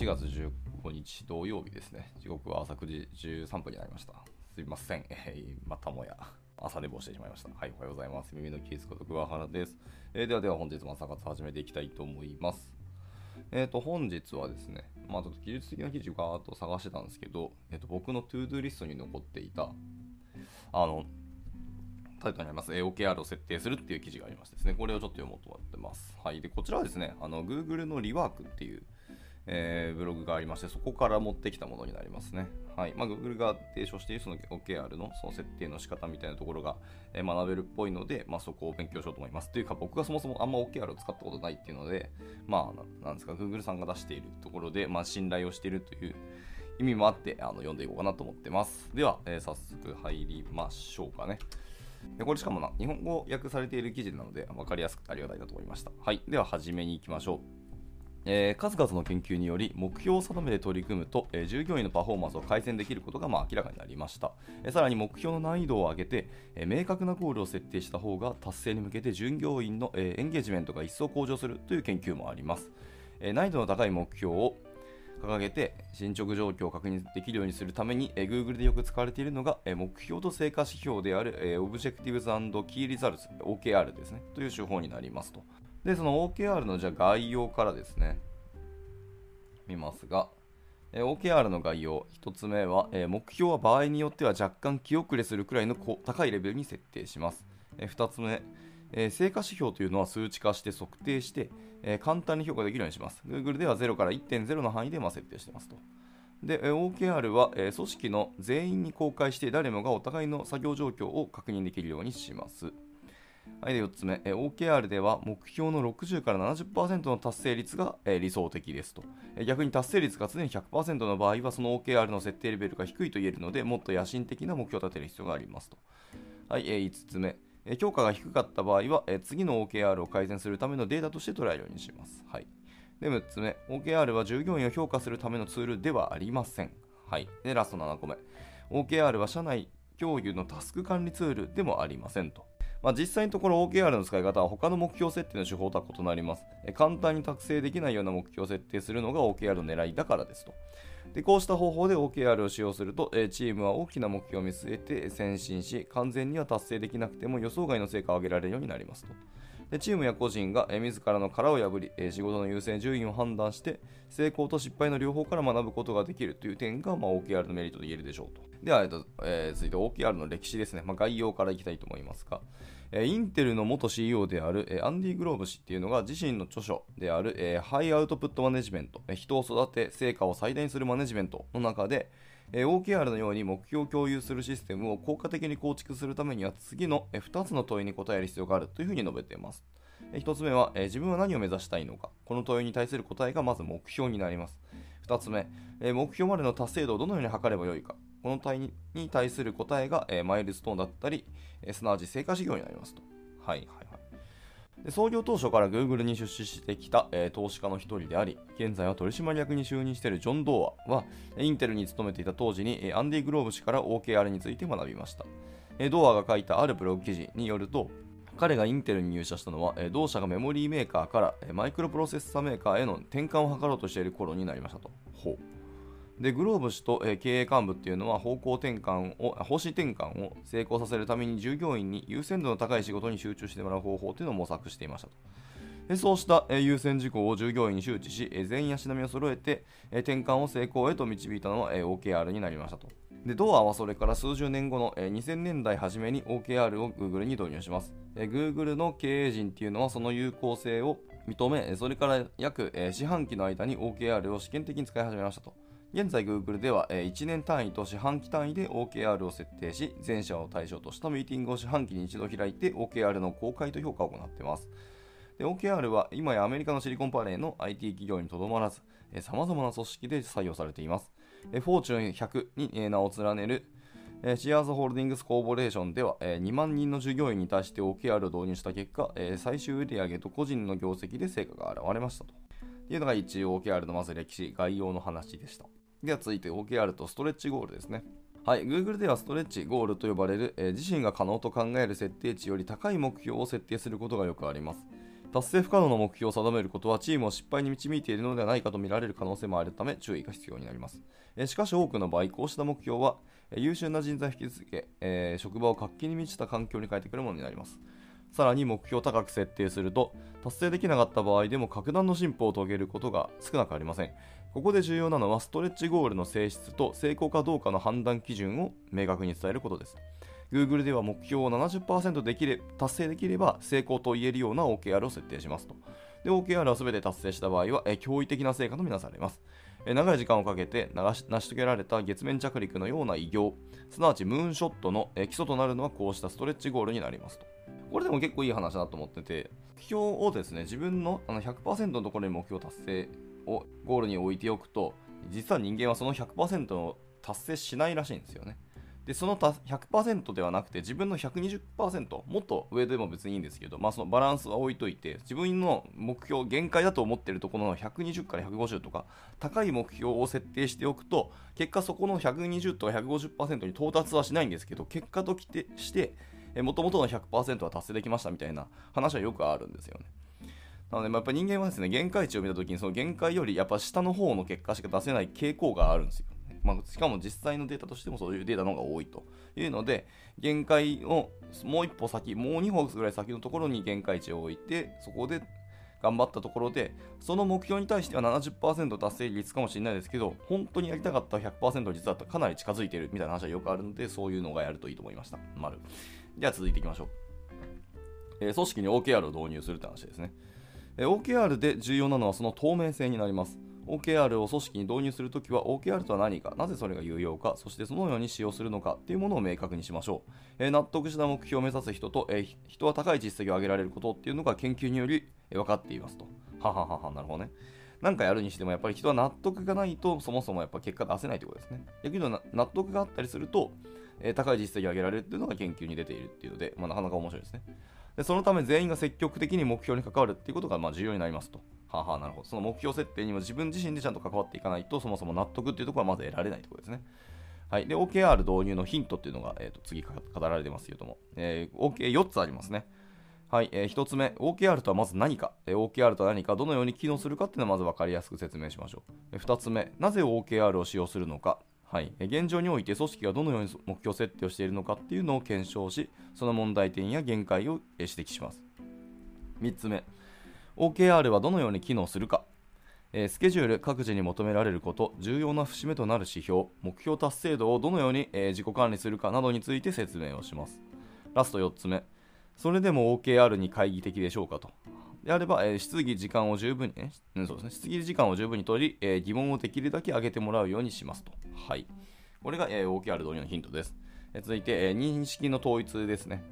1月15日土曜日ですね。時刻は朝9時13分になりました。すいません。えー、またもや朝寝坊してしまいました。はい、おはようございます。ゆめみのキースこと桑原です。えー、ではでは本日も朝活始めていきたいと思います。えっ、ー、と、本日はですね、まあ、ちょっと技術的な記事をガーッと探してたんですけど、えっ、ー、と、僕の to-do リストに残っていた、あの、タイトルにあります、えー OKR を設定するっていう記事がありましてですね、これをちょっと読もうと思ってます。はい。で、こちらはですね、あの、Google の re:Work っていう、えー、ブログがありまして、そこから持ってきたものになりますね。はい。まあ、Google が提唱しているその OKR のその設定の仕方みたいなところが、え、学べるっぽいので、まあ、そこを勉強しようと思います。というか、僕がそもそもあんま OKR を使ったことないっていうので、まあ、なんですか、Google さんが出しているところで、まあ、信頼をしているという意味もあって、あの読んでいこうかなと思ってます。では、えー、早速入りましょうかね。でこれしかもな、日本語訳されている記事なので、分かりやすくてありがたいなと思いました。はい。では、始めに行きましょう。えー、数々の研究により目標を定めて取り組むと、えー、従業員のパフォーマンスを改善できることが、まあ、明らかになりました、えー、さらに目標の難易度を上げて、え明確なゴールを設定した方が達成に向けて従業員の、えエンゲージメントが一層向上するという研究もあります、え難易度の高い目標を掲げて進捗状況を確認できるようにするために、え Google でよく使われているのが、え目標と成果指標である、え Objectives and Key Results OKR ですね。という手法になりますと。でその OKR のじゃ概要からですね見ますが、え OKR の概要1つ目は、え目標は場合によっては若干気遅れするくらいの高いレベルに設定します、え2つ目え、成果指標というのは数値化して測定して、え、簡単に評価できるようにします。Google では0から1.0の範囲でま設定していますと。で、OKR は、え、組織の全員に公開して誰もがお互いの作業状況を確認できるようにします。はい、で4つ目、え OKR では目標の60から70%の達成率が、え理想的ですと、え逆に達成率が常に100%の場合はその OKR の設定レベルが低いと言えるのでもっと野心的な目標を立てる必要がありますと。はい、え5つ目、え評価が低かった場合は、え次の OKR を改善するためのデータとして捉えるようにします。はい、で6つ目、OKR は従業員を評価するためのツールではありません。はい、でラスト7個目、OKR は社内共有のタスク管理ツールでもありませんと。まあ、実際のところ OKR の使い方は他の目標設定の手法とは異なります。簡単に達成できないような目標を設定するのが OKR の狙いだからですと。でこうした方法で OKR を使用すると、えチームは大きな目標を見据えて先進し、完全には達成できなくても予想外の成果を上げられるようになりますと。でチームや個人が、自らの殻を破り、仕事の優先順位を判断して、成功と失敗の両方から学ぶことができるという点が、まあ、OKR のメリットと言えるでしょうと。では、えっとえー、続いて OKR の歴史ですね。まあ、概要からいきたいと思いますが、インテルの元 CEO である、アンディ・グローブ氏っていうのが自身の著書である、ハイアウトプットマネジメント、人を育て成果を最大にするマネジメントの中で、え OKR のように目標を共有するシステムを効果的に構築するためには次の、え2つの問いに答える必要があるというふうに述べています。え1つ目は、え自分は何を目指したいのか。この問いに対する答えがまず目標になります。2つ目、え目標までの達成度をどのように測ればよいか。この問いに対する答えが、えマイルストーンだったり、えすなわち成果事業になりますと。はいはいはい。で創業当初から Google に出資してきた、えー、投資家の一人であり、現在は取締役に就任しているジョン・ドーアは、インテルに勤めていた当時に、えー、アンディ・グローブ氏から OKR について学びました。えー、ドーアが書いたあるブログ記事によると、彼がインテルに入社したのは、え同社がメモリーメーカーから、えマイクロプロセッサーメーカーへの転換を図ろうとしている頃になりましたと。ほうでグローブ氏と、えー、経営幹部っていうのは方向転換を方針転換を成功させるために従業員に優先度の高い仕事に集中してもらう方法というのを模索していましたと。でそうした、えー、優先事項を従業員に周知し、えー、全員足並みを揃えて、え転換を成功へと導いたのは、え OKR になりましたと。でドアはそれから数十年後の、え2000年代初めに OKR を Google に導入します。え Google の経営陣っていうのはその有効性を認め、それから約、え四半期の間に OKR を試験的に使い始めましたと。現在 Google では1年単位と四半期単位で OKR を設定し、全社を対象としたミーティングを四半期に一度開いて OKR の公開と評価を行っています。OKR は今やアメリカのシリコンバレーの IT 企業にとどまらず、さまざまな組織で採用されています。フォーチュン100に名を連ねるシアーズホールディングスコーポレーションでは、2万人の従業員に対して OKR を導入した結果、最終売上と個人の業績で成果が現れましたと。いうのが一応 OKR のまず歴史、概要の話でした。では続いて OKR とストレッチゴールですね。はい、Google ではストレッチゴールと呼ばれる、えー、自身が可能と考える設定値より高い目標を設定することがよくあります。達成不可能な目標を定めることはチームを失敗に導いているのではないかと見られる可能性もあるため注意が必要になります。えしかし多くの場合、こうした目標は優秀な人材を引き続け、えー、職場を活気に満ちた環境に変えてくるものになります。さらに目標を高く設定すると、達成できなかった場合でも格段の進歩を遂げることが少なくありません。ここで重要なのは、ストレッチゴールの性質と成功かどうかの判断基準を明確に伝えることです。Google では目標を70%できれ達成できれば成功と言えるような OKR を設定しますと。で、OKR を全て達成した場合は、え驚異的な成果とみなされます。え長い時間をかけて成し遂げられた月面着陸のような偉業、すなわちムーンショットのえ基礎となるのはこうしたストレッチゴールになりますと。これでも結構いい話だと思ってて、目標をですね、自分のあの100%のところに目標を達成をゴールに置いておくと、実は人間はその100%を達成しないらしいんですよね。でその100%ではなくて自分の120%もっと上でも別にいいんですけど、まあ、そのバランスは置いといて自分の目標限界だと思ってるところの120から150とか高い目標を設定しておくと結果そこの120とか150%に到達はしないんですけど結果としてもともとの100%は達成できましたみたいな話はよくあるんですよね。なので、まあ、やっぱ人間はですね、限界値を見たときに、その限界よりやっぱ下の方の結果しか出せない傾向があるんですよ。まあ、しかも実際のデータとしてもそういうデータの方が多いというので、限界をもう一歩先、もう2歩ぐらい先のところに限界値を置いて、そこで頑張ったところで、その目標に対しては70%達成率かもしれないですけど、本当にやりたかった100%実はかなり近づいているみたいな話はよくあるので、そういうのがやるといいと思いました。丸。では続いていきましょう。えー、組織に OKR を導入するって話ですね。OKR で重要なのはその透明性になります。OKR を組織に導入するときは OKR とは何か、なぜそれが有用か、そしてそのように使用するのかっていうものを明確にしましょう。え、納得した目標を目指す人と、え、人は高い実績を上げられることっていうのが研究により分かっていますと。はははは、なるほどね。何かやるにしてもやっぱり人は納得がないとそもそもやっぱ結果出せないということですね。逆に納得があったりすると、え、高い実績を上げられるっていうのが研究に出ているっていうので、まあ、なかなか面白いですね。でそのため全員が積極的に目標に関わるっていうことがま重要になりますと。はあ、はあ、なるほど。その目標設定にも自分自身でちゃんと関わっていかないと、そもそも納得っていうところはまず得られないところですね。はい。で、OKR 導入のヒントっていうのが、えー、と次語られてますけれども、えー、OK4 つありますね。はい、えー、1つ目、OKR とはまず何か、えー、OKR とは何か、どのように機能するかっていうのをまず分かりやすく説明しましょう。えー、2つ目、なぜ OKR を使用するのか、はい、現状において組織がどのように目標設定をしているのかっていうのを検証し、その問題点や限界を指摘します。3つ目、OKR はどのように機能するか、え、スケジュール、各自に求められること、重要な節目となる指標、目標達成度をどのように、え、自己管理するかなどについて説明をします。ラスト4つ目、それでも OKR に懐疑的でしょうかと。であれば、えー、質疑時間を十分にね、うん、そうですね、質疑時間を十分に取り、えー、疑問をできるだけ上げてもらうようにしますと。はい。これが、えー、OKR 導入のヒントです。え、続いて、え、認識の統一ですね。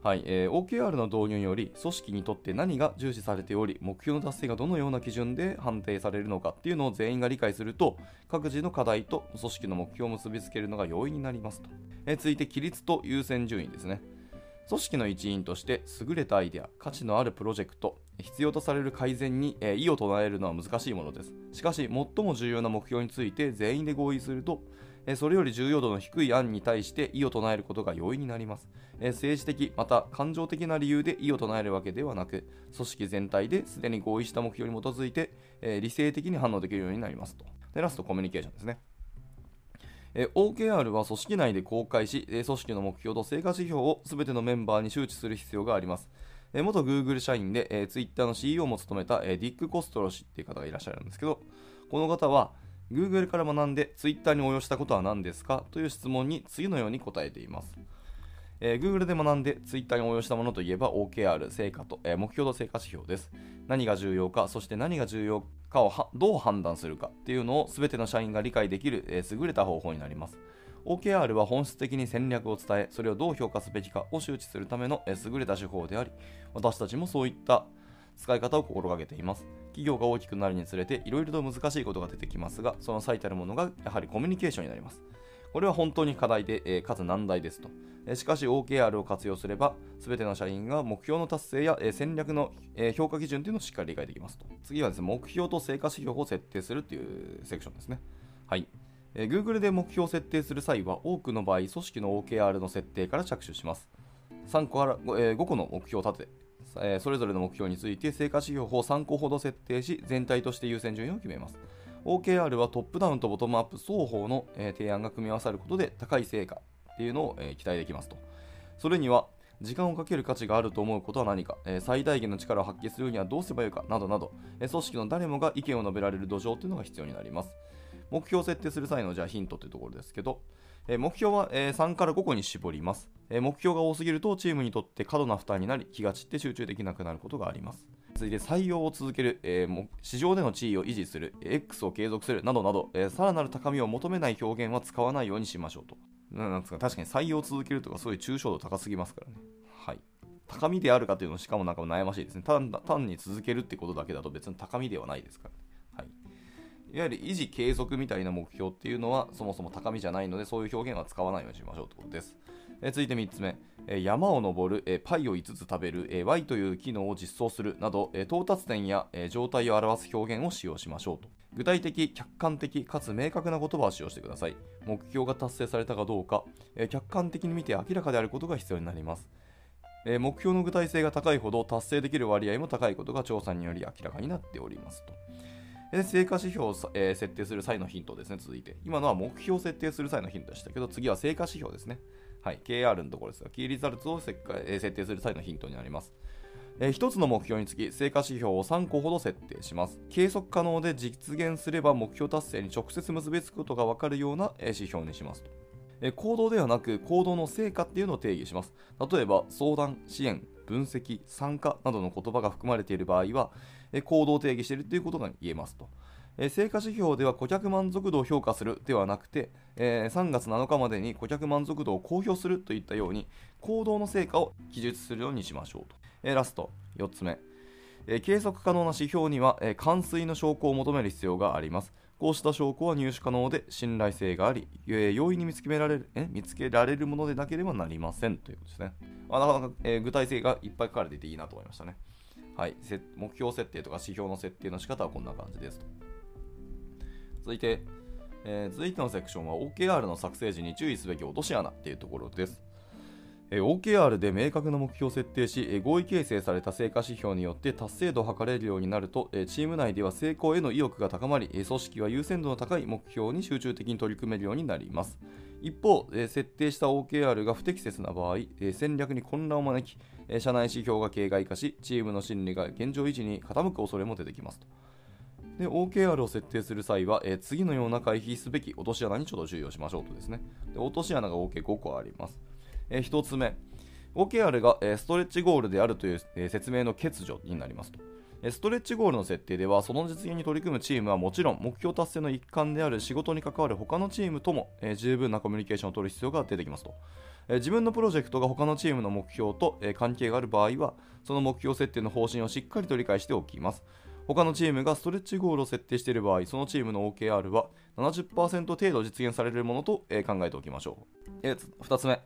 はいえー、OKR の導入により組織にとって何が重視されており目標の達成がどのような基準で判定されるのかっていうのを全員が理解すると各自の課題と組織の目標を結びつけるのが容易になりますと、え、続いて規律と優先順位ですね組織の一員として優れたアイデア価値のあるプロジェクト必要とされる改善に、異を唱えるのは難しいものですしかし最も重要な目標について全員で合意するとそれより重要度の低い案に対して異を唱えることが容易になります。政治的また感情的な理由で異を唱えるわけではなく、組織全体ですでに合意した目標に基づいて、理性的に反応できるようになりますと。でラスト、コミュニケーションですね。OKR は組織内で公開し、組織の目標と成果指標を全てのメンバーに周知する必要があります。元 Google 社員で、Twitter の CEO も務めた、ディック・コストロ氏っていう方がいらっしゃるんですけど、この方は、Google から学んで Twitter に応用したことは何ですかという質問に次のように答えています。えー、Google で学んで Twitter に応用したものといえば OKR、成果と、えー、目標と成果指標です。何が重要か、そして何が重要かをどう判断するかっていうのを全ての社員が理解できる、えー、優れた方法になります。OKR は本質的に戦略を伝え、それをどう評価すべきかを周知するための、え優れた手法であり、私たちもそういった使い方を心がけています。企業が大きくなるにつれていろいろと難しいことが出てきますが、その最たるものがやはりコミュニケーションになります。これは本当に課題で、えー、かつ難題ですと。えー、しかし OKR を活用すれば、すべての社員が目標の達成や、えー、戦略の、え評価基準というのをしっかり理解できますと。次はですね、目標と成果指標を設定するというセクションですね。はい。え Google で目標を設定する際は、多くの場合、組織の OKR の設定から着手します。3個から 5, え5個の目標を立てえそれぞれの目標について成果指標を3個ほど設定し全体として優先順位を決めます OKR はトップダウンとボトムアップ双方の、え提案が組み合わさることで高い成果っていうのを、え期待できますと。それには時間をかける価値があると思うことは何か、え最大限の力を発揮するにはどうすればよいかなどなど、え組織の誰もが意見を述べられる土壌というのが必要になります。目標を設定する際のじゃあヒントというところですけど、え目標は、え3から5個に絞ります、え目標が多すぎるとチームにとって過度な負担になり気が散って集中できなくなることがあります。続いて採用を続ける、えー、市場での地位を維持する X を継続するなどなど、えー、さらなる高みを求めない表現は使わないようにしましょうと。なんか確かに採用を続けるとかそういう抽象度高すぎますからね。はい。高みであるかというのしかもなんか悩ましいですね。単単に続けるってことだけだと別に高みではないですからね。いわゆる維持継続みたいな目標っていうのはそもそも高みじゃないのでそういう表現は使わないようにしましょうということです。え続いて3つ目、え山を登る、えパイを5つ食べる、え Y という機能を実装するなど、え到達点や、え状態を表す表現を使用しましょうと。具体的、客観的かつ明確な言葉を使用してください。目標が達成されたかどうか、え客観的に見て明らかであることが必要になります。え目標の具体性が高いほど達成できる割合も高いことが調査により明らかになっておりますと。で成果指標を、えー、設定する際のヒントですね、続いて。今のは目標を設定する際のヒントでしたけど、次は成果指標ですね。はい、KR のところですが、キーリザルツを設,、えー、設定する際のヒントになります。えー、1つの目標につき、成果指標を3個ほど設定します。計測可能で実現すれば目標達成に直接結びつくことが分かるような、え指標にしますと。行動ではなく行動の成果っていうのを定義します。例えば相談、支援、分析、参加などの言葉が含まれている場合は、行動を定義しているということが言えますと。成果指標では顧客満足度を評価するではなくて、え3月7日までに顧客満足度を公表するといったように行動の成果を記述するようにしましょうと。ラスト4つ目、計測可能な指標には、完遂の証拠を求める必要があります。こうした証拠は入手可能で信頼性があり、容易に見つけられるえ見つけられるものでなければなりませんということですね。なかなか、具体性がいっぱい書かれていていいなと思いましたね。はい、目標設定とか指標の設定の仕方はこんな感じですと。続いて、えー、続いてのセクションは OKR の作成時に注意すべき落とし穴っていうところです。OKR で明確な目標を設定し、合意形成された成果指標によって達成度を測れるようになると、チーム内では成功への意欲が高まり、組織は優先度の高い目標に集中的に取り組めるようになります。一方、設定した OKR が不適切な場合、戦略に混乱を招き、社内指標が形骸化し、チームの心理が現状維持に傾く恐れも出てきますと。で、OKR を設定する際は、えー、次のような回避すべき落とし穴にちょっと注意をしましょうとですね。で落とし穴が合計5個あります。えー、1つ目、OKR が、えー、ストレッチゴールであるという、えー、説明の欠如になりますと。ストレッチゴールの設定では、その実現に取り組むチームはもちろん、目標達成の一環である仕事に関わる他のチームとも、え、十分なコミュニケーションを取る必要が出てきますと。え自分のプロジェクトが他のチームの目標と、え関係がある場合は、その目標設定の方針をしっかりと理解しておきます。他のチームがストレッチゴールを設定している場合、そのチームの OKR は70%程度実現されるものと、え考えておきましょう。え2つ目。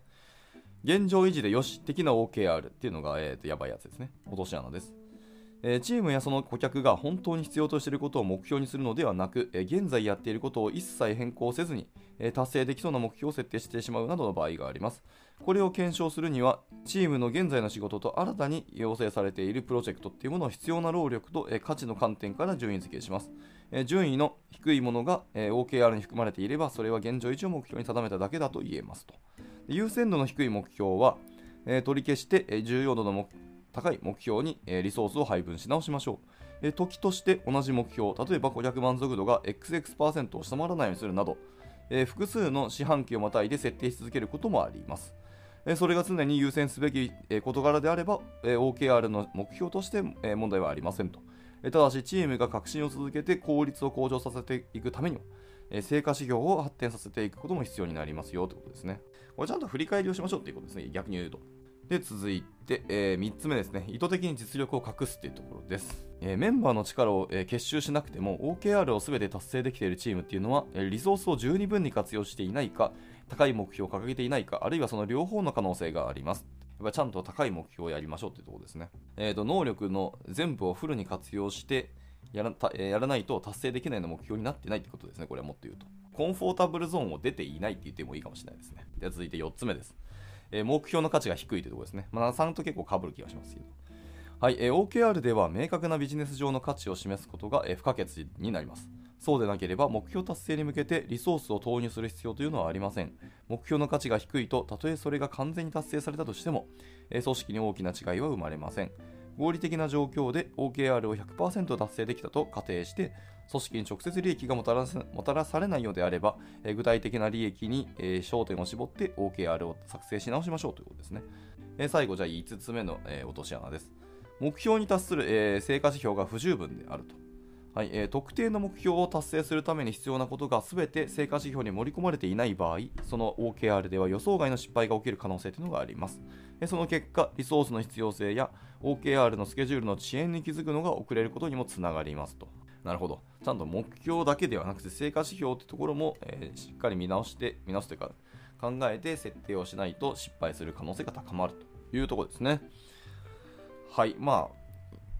現状維持でよし的な OKR っていうのが、えー、とやばいやつですね。落とし穴です。えチームやその顧客が本当に必要としていることを目標にするのではなく、え現在やっていることを一切変更せずに、え達成できそうな目標を設定してしまうなどの場合があります。これを検証するには、チームの現在の仕事と新たに要請されているプロジェクトっていうものを必要な労力と、え価値の観点から順位付けします。え順位の低いものが、え OKR に含まれていれば、それは現状維持を目標に定めただけだと言えますと。優先度の低い目標は、え取り消して、え重要度の高い目標に、えリソースを配分し直しましょう。え時として同じ目標、例えば顧客満足度が XX% を下回らないようにするなど、え複数の四半期をまたいで設定し続けることもあります。えそれが常に優先すべき、え事柄であれば、え OKR の目標として、え問題はありませんと。えただし、チームが革新を続けて効率を向上させていくためには、え成果指標を発展させていくことも必要になりますよということですね。これちゃんと振り返りをしましょうということですね。逆に言うと。で、続いて、えー、3つ目ですね。意図的に実力を隠すというところです。えー、メンバーの力を、えー、結集しなくても OKR を全て達成できているチームっていうのは、えリソースを十二分に活用していないか、高い目標を掲げていないか、あるいはその両方の可能性があります。やっぱちゃんと高い目標をやりましょうというところですね。えーと、能力の全部をフルに活用してやらた、えやらないと達成できないの目標になってないということですね。これはもっと言うと。コンフォータブルゾーンを出ていないって言ってもいいかもしれないですね。では続いて4つ目です。え目標の価値が低いというところですね。まあ、3と結構被る気がしますけど。はい、えー OKR では明確なビジネス上の価値を示すことが、えー不可欠になります。そうでなければ目標達成に向けてリソースを投入する必要というのはありません。目標の価値が低いと、たとえそれが完全に達成されたとしても、えー組織に大きな違いは生まれません。合理的な状況で OKR を100%達成できたと仮定して、組織に直接利益がもたらもたらされないのであれば、え具体的な利益に、え焦点を絞って OKR を作成し直しましょうということですね。え最後、じゃあ5つ目の、え落とし穴です。目標に達する、えー成果指標が不十分であると。はいえー特定の目標を達成するために必要なことが全て成果指標に盛り込まれていない場合、その OKR では予想外の失敗が起きる可能性というのがあります。その結果、リソースの必要性や OKR のスケジュールの遅延に気づくのが遅れることにもつながりますと。なるほど。ちゃんと目標だけではなくて、成果指標ってところも、えーしっかり見直して、見直すというか、考えて設定をしないと失敗する可能性が高まるというところですね。はい、まあ、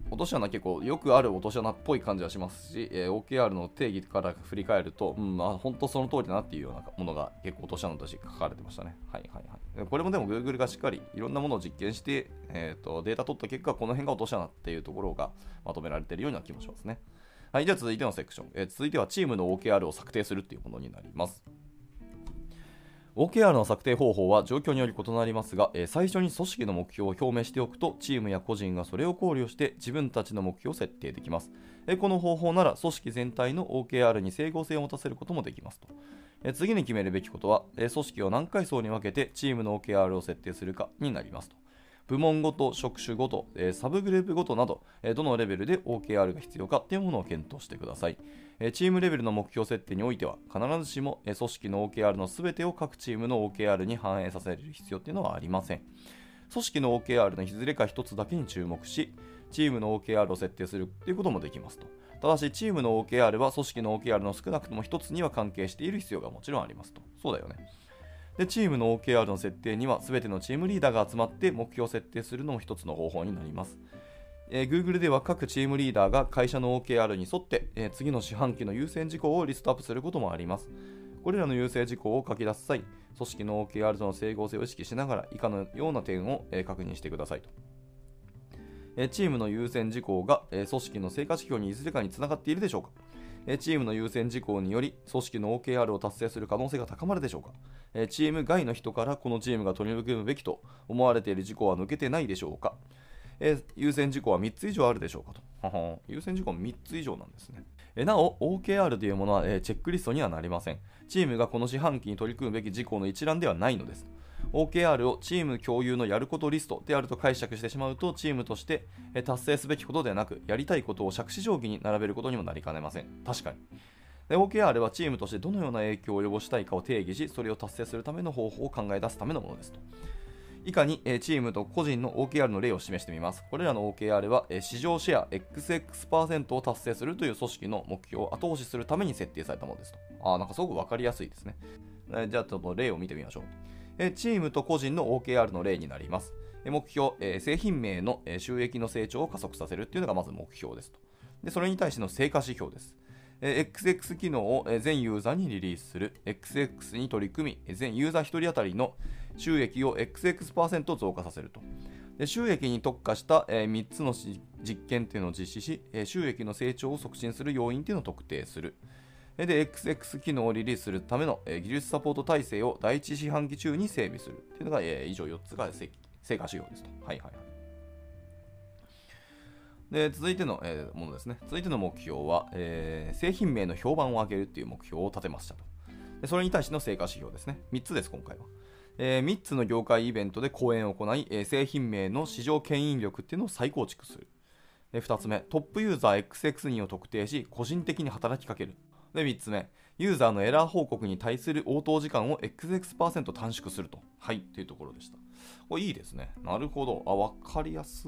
落とし穴結構よくある落とし穴っぽい感じはしますし、えー OKR の定義から振り返ると、うん、まあ、本当その通りだなっていうようなものが結構落とし穴として書かれてましたね。はいはいはい。これもでも Google がしっかりいろんなものを実験して、えー、とデータ取った結果、この辺が落とし穴っていうところがまとめられているような気もしますね。はい、じゃあ続いてのセクション、えー続いてはチームの OKR を策定するっていうものになります。OKR の策定方法は状況により異なりますが、えー最初に組織の目標を表明しておくと、チームや個人がそれを考慮して自分たちの目標を設定できます。えーこの方法なら組織全体の OKR に整合性を持たせることもできますと。えー次に決めるべきことは、え組織を何階層に分けてチームの OKR を設定するかになりますと。部門ごと、職種ごと、えサブグループごとなど、えどのレベルで OKR が必要かっていうものを検討してください。えチームレベルの目標設定においては、必ずしも、え組織の OKR の全てを各チームの OKR に反映させる必要っていうのはありません。組織の OKR のいずれか一つだけに注目し、チームの OKR を設定するということもできますと。ただし、チームの OKR は組織の OKR の少なくとも一つには関係している必要がもちろんありますと。そうだよね。で、チームの OKR の設定には全てのチームリーダーが集まって目標を設定するのも一つの方法になります。えー Google では各チームリーダーが会社の OKR に沿って、えー次の四半期の優先事項をリストアップすることもあります。これらの優先事項を書き出す際、組織の OKR との整合性を意識しながら以下のような点を、えー確認してくださいと。チームの優先事項が、組織の成果指標にいずれかにつながっているでしょうかえチームの優先事項により組織の OKR を達成する可能性が高まるでしょうか？えチーム外の人からこのチームが取り組むべきと思われている事項は抜けてないでしょうか？え優先事項は3つ以上あるでしょうかと。優先事項3つ以上なんですね。なお、OKR というものは、えチェックリストにはなりません。チームがこの四半期に取り組むべき事項の一覧ではないのです。OKR をチーム共有のやることリストであると解釈してしまうと、チームとして達成すべきことではなく、やりたいことを杓子定規に並べることにもなりかねません。確かに。OKR はチームとしてどのような影響を及ぼしたいかを定義し、それを達成するための方法を考え出すためのものですと。以下に、チームと個人の OKR の例を示してみます。これらの OKR は、市場シェア XX% を達成するという組織の目標を後押しするために設定されたものですと。あーなんかすごくわかりやすいですね。じゃあちょっと例を見てみましょう。チームと個人の OKR の例になります。目標、製品名の収益の成長を加速させるっていうのがまず目標ですと。で、それに対しての成果指標です。XX 機能を全ユーザーにリリースする。XX に取り組み、全ユーザー1人当たりの収益を XX% 増加させると。で収益に特化した、3つの実験というのを実施し、収益の成長を促進する要因というのを特定する。で、XX 機能をリリースするための、え技術サポート体制を第一四半期中に整備するというのが、えー以上4つが成果指標ですと。はいはいはい。で続いての、えーものですね。続いての目標は、えー製品名の評判を上げるという目標を立てましたと。でそれに対しての成果指標ですね。3つです、今回は。え3つの業界イベントで講演を行い、えー製品名の市場牽引力っていうのを再構築する。で2つ目、トップユーザー XX 人を特定し、個人的に働きかける。で3つ目、ユーザーのエラー報告に対する応答時間を XX% 短縮すると。はい、というところでした。これいいですね。なるほど。あ、わかりやす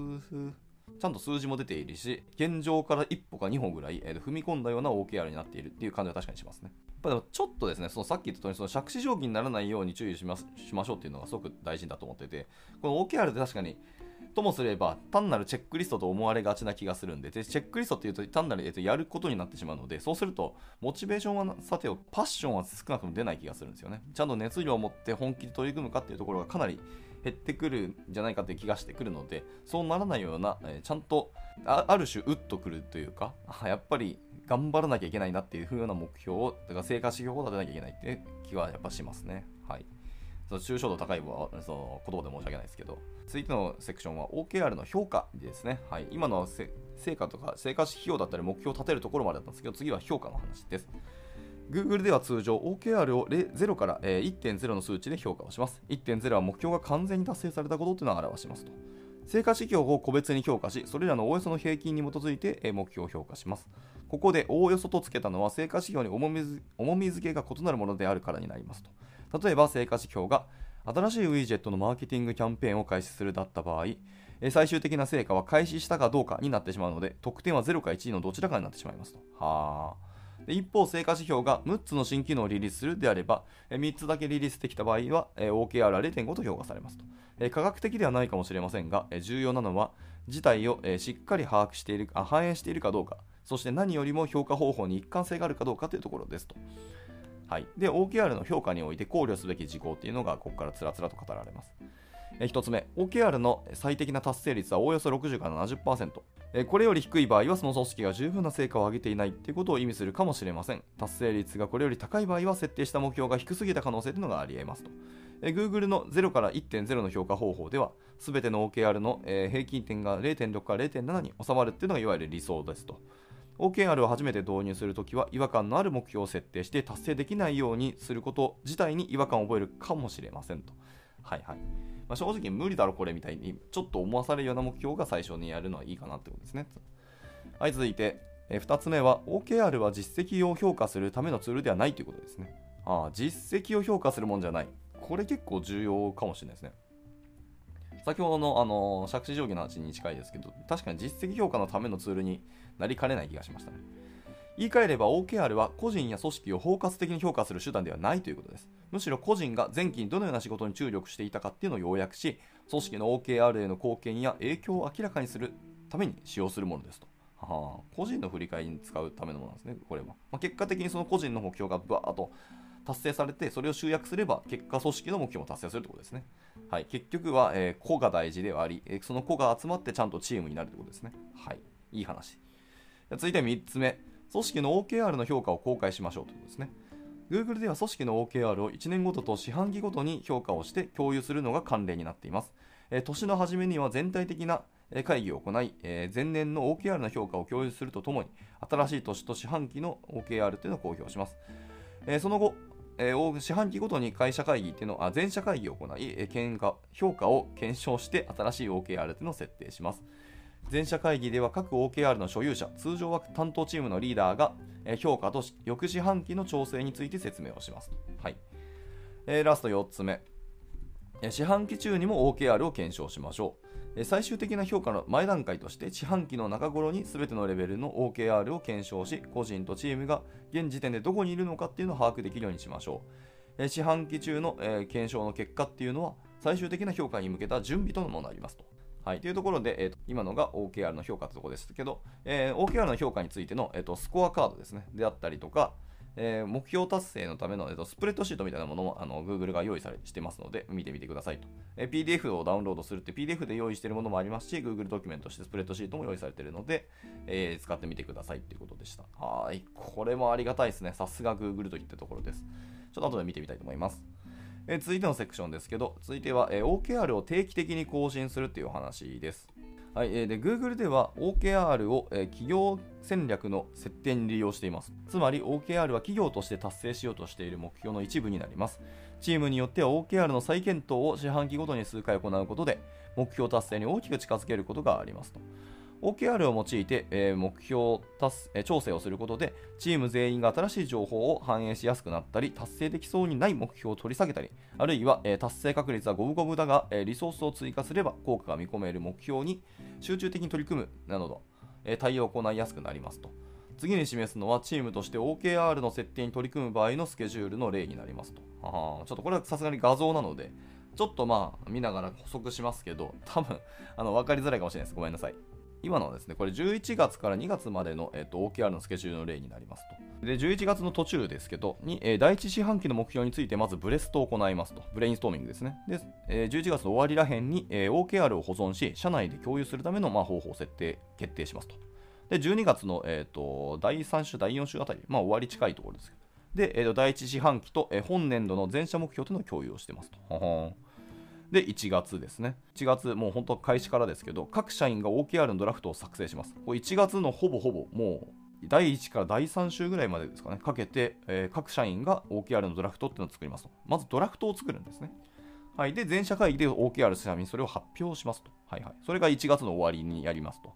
ちゃんと数字も出ているし、現状から1歩か2歩ぐらい、えー踏み込んだような OKR になっているっていう感じは確かにしますね。やっぱでもちょっとですね、そのさっき言った通り、その杓子定規にならないように注意しますしましょうっていうのがすごく大事だと思ってて、この OKR って確かに、ともすれば単なるチェックリストと思われがちな気がするんで、でチェックリストっていうと単なる、えっと、やることになってしまうので、そうすると、モチベーションはさてお、パッションは少なくとも出ない気がするんですよね。ちゃんと熱量を持って本気で取り組むかっていうところがかなり、減ってくるんじゃないかという気がしてくるので、そうならないような、えちゃんとあある種、うっとくるというか、やっぱり頑張らなきゃいけないなっていう風な目標を、だから成果指標を立てなきゃいけないっていう気はやっぱしますね。はい。その抽象度高いはその言葉で申し訳ないですけど、続いてのセクションは OKR の評価ですね。はい、今のは成果とか成果指標だったり目標を立てるところまでだったんですけど、次は評価の話です。Google では通常 OKR を0から1.0の数値で評価をします。1.0は目標が完全に達成されたことというのを表しますと。成果指標を個別に評価し、それらのおおよその平均に基づいて目標を評価します。ここでおおよそとつけたのは成果指標に重み付けが異なるものであるからになりますと。例えば成果指標が新しいウィジェットのマーケティングキャンペーンを開始するだった場合、最終的な成果は開始したかどうかになってしまうので、得点は0か1のどちらかになってしまいますと。はで一方、成果指標が6つの新機能をリリースするであれば、3つだけリリースできた場合は、OKR は0.5と評価されますと。科学的ではないかもしれませんが、重要なのは、事態をしっかり把握しているあ反映しているかどうか、そして何よりも評価方法に一貫性があるかどうかというところですと。はい、で OKR の評価において考慮すべき事項っていうのがここからつらつらと語られます。え1つ目、OKR の最適な達成率はおおよそ60から70%。えこれより低い場合はその組織が十分な成果を上げていないということを意味するかもしれません。達成率がこれより高い場合は設定した目標が低すぎた可能性というのがあり得ますと。Google の0から1.0の評価方法では、すべての OKR の、平均点が0.6から0.7に収まるっていうのがいわゆる理想ですと。OKR を初めて導入するときは違和感のある目標を設定して達成できないようにすること自体に違和感を覚えるかもしれませんと。はいはい。まあ、正直無理だろこれみたいにちょっと思わされるような目標が最初にやるのはいいかなってことですね。はい、続いて、え2つ目は OKR は実績を評価するためのツールではないということですね。ああ、実績を評価するもんじゃない。これ結構重要かもしれないですね。先ほどの、あの借地定規の話に近いですけど、確かに実績評価のためのツールになりかねない気がしましたね。言い換えれば OKR は個人や組織を包括的に評価する手段ではないということです。むしろ個人が前期にどのような仕事に注力していたかっていうのを要約し、組織の OKR への貢献や影響を明らかにするために使用するものですと。はあ、個人の振り返りに使うためのものなんですね、これは。まあ、結果的にその個人の目標がバーッと達成されて、それを集約すれば、結果組織の目標も達成するということですね。はい、結局は、えー、個が大事ではあり、えー、その個が集まってちゃんとチームになるということですね。はい、いい話。続いて3つ目、組織の OKR の評価を公開しましょうということですね。Google では組織の OKR を1年ごとと四半期ごとに評価をして共有するのが慣例になっています。えー、年の初めには全体的な会議を行い、えー、前年の OKR の評価を共有するとともに、新しい年と四半期の OKR というのを公表します。えー、その後、えー、四半期ごとに会社会議っていうのあ全社会議を行い、えー、評価を検証して新しい OKR というのを設定します。全社会議では各 OKR の所有者、通常は担当チームのリーダーが、え評価と翌四半期の調整について説明をします。はいえー、ラスト4つ目。四半期中にも OKR を検証しましょう。最終的な評価の前段階として四半期の中頃に全てのレベルの OKR を検証し個人とチームが現時点でどこにいるのかっていうのを把握できるようにしましょう。四半期中の検証の結果っていうのは最終的な評価に向けた準備とのものになりますと。はい、というところで、えーと、今のが OKR の評価というところですけど、えー、OKR の評価についての、えーと、スコアカードですね、であったりとか、えー、目標達成のための、えーと、スプレッドシートみたいなものもあの Google が用意されしてますので、見てみてくださいと。えー、PDF をダウンロードするって PDF で用意しているものもありますし、Google ドキュメントとしてスプレッドシートも用意されているので、えー、使ってみてくださいということでした。はい。これもありがたいですね。さすが Google といったところです。ちょっと後で見てみたいと思います。え続いてのセクションですけど、続いては、え OKR を定期的に更新するというお話です。はい、で Google では OKR をえ企業戦略の設定に利用しています。つまり OKR は企業として達成しようとしている目標の一部になります。チームによっては OKR の再検討を四半期ごとに数回行うことで目標達成に大きく近づけることがありますと。OKR を用いて、えー、目標達、えー、調整をすることで、チーム全員が新しい情報を反映しやすくなったり、達成できそうにない目標を取り下げたり、あるいは、えー、達成確率は五分五分だが、えリソースを追加すれば効果が見込める目標に集中的に取り組むなど、え対応を行いやすくなりますと。次に示すのはチームとして OKR の設定に取り組む場合のスケジュールの例になりますと。あちょっとこれはさすがに画像なので、ちょっとまあ見ながら補足しますけど、多分あの分かりづらいかもしれないです。ごめんなさい。今のはですね、これ11月から2月までの、えー、と OKR のスケジュールの例になりますと。で、11月の途中ですけど、に、えー、第1四半期の目標についてまずブレストを行いますと。ブレインストーミングですね。で、えー、11月の終わりらへんに、えー、OKR を保存し、社内で共有するための、まあ、方法を設定、決定しますと。で、12月の、えーと、第3週、第4週あたり、まあ、終わり近いところですけど、で、えーと、第1四半期と、えー、本年度の全社目標との共有をしてますと。ほほんで、1月ですね。1月、もう本当開始からですけど、各社員が OKR のドラフトを作成します。これ1月のほぼほぼ、もう、第1から第3週ぐらいまでですかね、かけて、えー、各社員が OKR のドラフトっていうのを作りますと。まずドラフトを作るんですね。はい。で、全社会議で OKR 社員にそれを発表しますと。はいはい。それが1月の終わりにやりますと。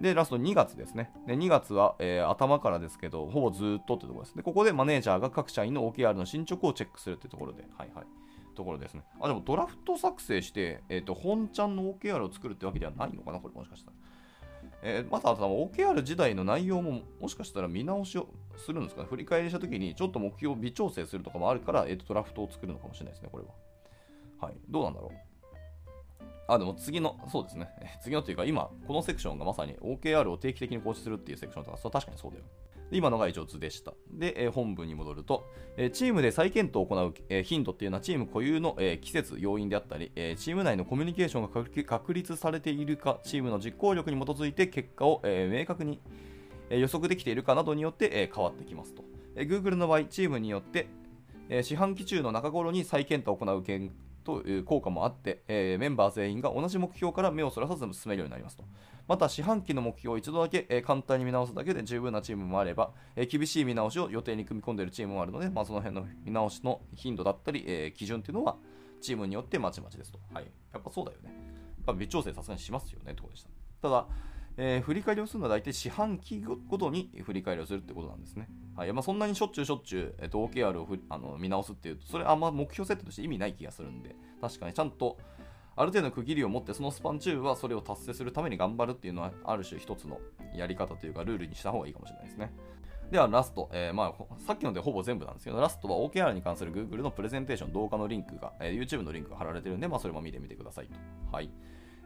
で、ラスト2月ですね。で2月は、えー、頭からですけど、ほぼずっとってところです。で、ここでマネージャーが各社員の OKR の進捗をチェックするってところで、はいはい。ところですね。あ、でもドラフト作成して、えっ、ー、と、本ちゃんの OKR を作るってわけではないのかな、これもしかしたら。えー、また、OKR 時代の内容ももしかしたら見直しをするんですかね。振り返りしたときに、ちょっと目標を微調整するとかもあるから、えっ、ー、と、ドラフトを作るのかもしれないですね、これは。はい。どうなんだろう。あ、でも次の、そうですね。次のというか、今、このセクションがまさに OKR を定期的に構築するっていうセクションとか、それ確かにそうだよ。今のが一応図でした。で、えー、本文に戻ると、えー、チームで再検討を行う、えー、頻度っていうのはチーム固有の、え季節、要因であったり、えチーム内のコミュニケーションが確立されているか、チームの実行力に基づいて結果を、え明確に、え予測できているかなどによって、え変わってきますと。え Google の場合、チームによって、え四半期中の中頃に再検討を行う件という効果もあって、えー、メンバー全員が同じ目標から目をそらさず進めるようになりますと。また、四半期の目標を一度だけ、えー、簡単に見直すだけで十分なチームもあれば、えー、厳しい見直しを予定に組み込んでいるチームもあるので、まあ、その辺の見直しの頻度だったり、え基準っていうのは、チームによってまちまちですと。はい。やっぱそうだよね。やっぱ微調整さすがにしますよねってことでした。ただ、えー、振り返りをするのは大体四半期ごとに振り返りをするってことなんですね。はいまあ、そんなにしょっちゅうしょっちゅう、えー、と OKR をあの見直すっていうと、それあんま目標設定として意味ない気がするんで、確かにちゃんとある程度区切りを持って、そのスパン中はそれを達成するために頑張るっていうのは、ある種一つのやり方というか、ルールにした方がいいかもしれないですね。ではラスト、えー、まあ、さっきのでほぼ全部なんですけど、ラストは OKR に関する Google のプレゼンテーション動画のリンクが、えー、YouTube のリンクが貼られてるんで、まあ、それも見てみてくださいと。はい。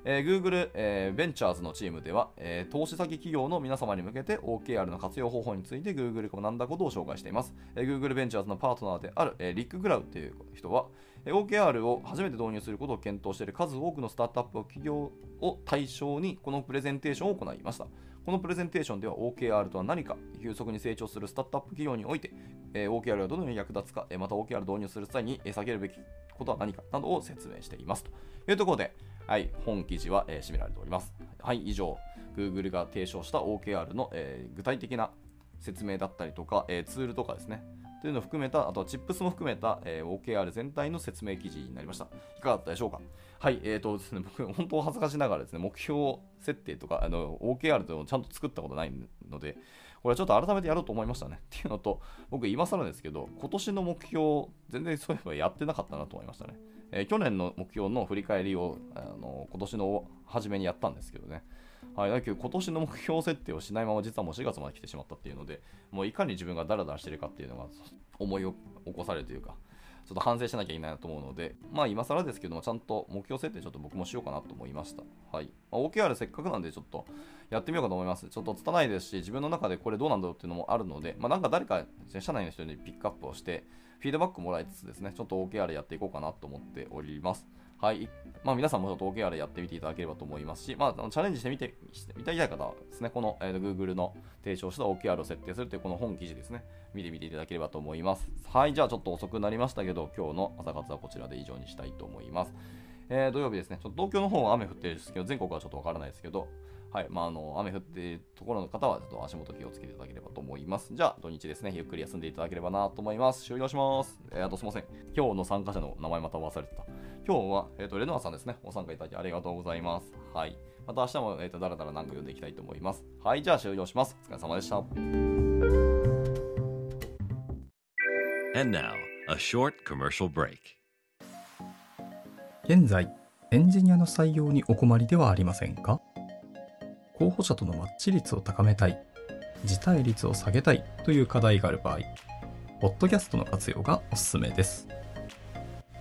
えー、Google、えー、ベンチャーズのチームでは、えー、投資先企業の皆様に向けて OKR の活用方法について Google が学んだことを紹介しています。えー、Google ベンチャーズのパートナーである、えー、リック・グラウという人は、OKR を初めて導入することを検討している数多くのスタートアップ企業を対象にこのプレゼンテーションを行いました。このプレゼンテーションでは OKR とは何か、急速に成長するスタートアップ企業において、え、OKR がどのように役立つか、また OKR 導入する際に下げるべきことは何かなどを説明しています。というところで、はい、本記事は、えー、締められております。はい、以上、Google が提唱した OKR の、え、具体的な説明だったりとか、え、ツールとかですね、というのを含めた、あとはチップスも含めた、えー、OKR 全体の説明記事になりました。いかがだったでしょうか？はい、えーとですね、僕、本当恥ずかしながらですね、目標設定とか、あの OKR というのをちゃんと作ったことないので、これはちょっと改めてやろうと思いましたね。っていうのと、僕、今更ですけど、今年の目標、全然そういえばやってなかったなと思いましたね。えー、去年の目標の振り返りをあの今年の初めにやったんですけどね。はい、だけど今年の目標設定をしないまま実はもう4月まで来てしまったっていうので、もういかに自分がダラダラしてるかっていうのが思い起こされるというか、ちょっと反省しなきゃいけないなと思うので、まあ今更ですけども、ちゃんと目標設定ちょっと僕もしようかなと思いました。はい。まあ、OKR せっかくなんでちょっとやってみようかと思います。ちょっと拙いですし、自分の中でこれどうなんだろうっていうのもあるので、まあなんか誰か社内の人にピックアップをして、フィードバックもらいつつですね、ちょっと OKR やっていこうかなと思っております。はい。まあ、皆さんもちょっと OKR やってみていただければと思いますし、まあ、チャレンジしてみて、してみたい方はですね、この、えー、Google の提唱した OKR を設定するというこの本記事ですね、見てみていただければと思います。はい。じゃあちょっと遅くなりましたけど、今日の朝活はこちらで以上にしたいと思います。えー、土曜日ですね、ちょっと東京の方は雨降ってるんですけど、全国はちょっとわからないですけど、はい。まあ、あの、雨降っているところの方は、ちょっと足元気をつけていただければと思います。じゃあ、土日ですね、ゆっくり休んでいただければなと思います。終了します。えー、あとすいません。今日の参加者の名前また忘れてた。今日は、えっ、ー、と、レノアさんですね。ご参加いただきありがとうございます。はい。また明日も、えっ、ー、と、だらだら何か読んでいきたいと思います。はい。じゃあ、終了します。お疲れ様でした。And now, a short commercial break. 現在、エンジニアの採用にお困りではありませんか？候補者とのマッチ率を高めたい、辞退率を下げたいという課題がある場合、ポッドキャストの活用がおすすめです。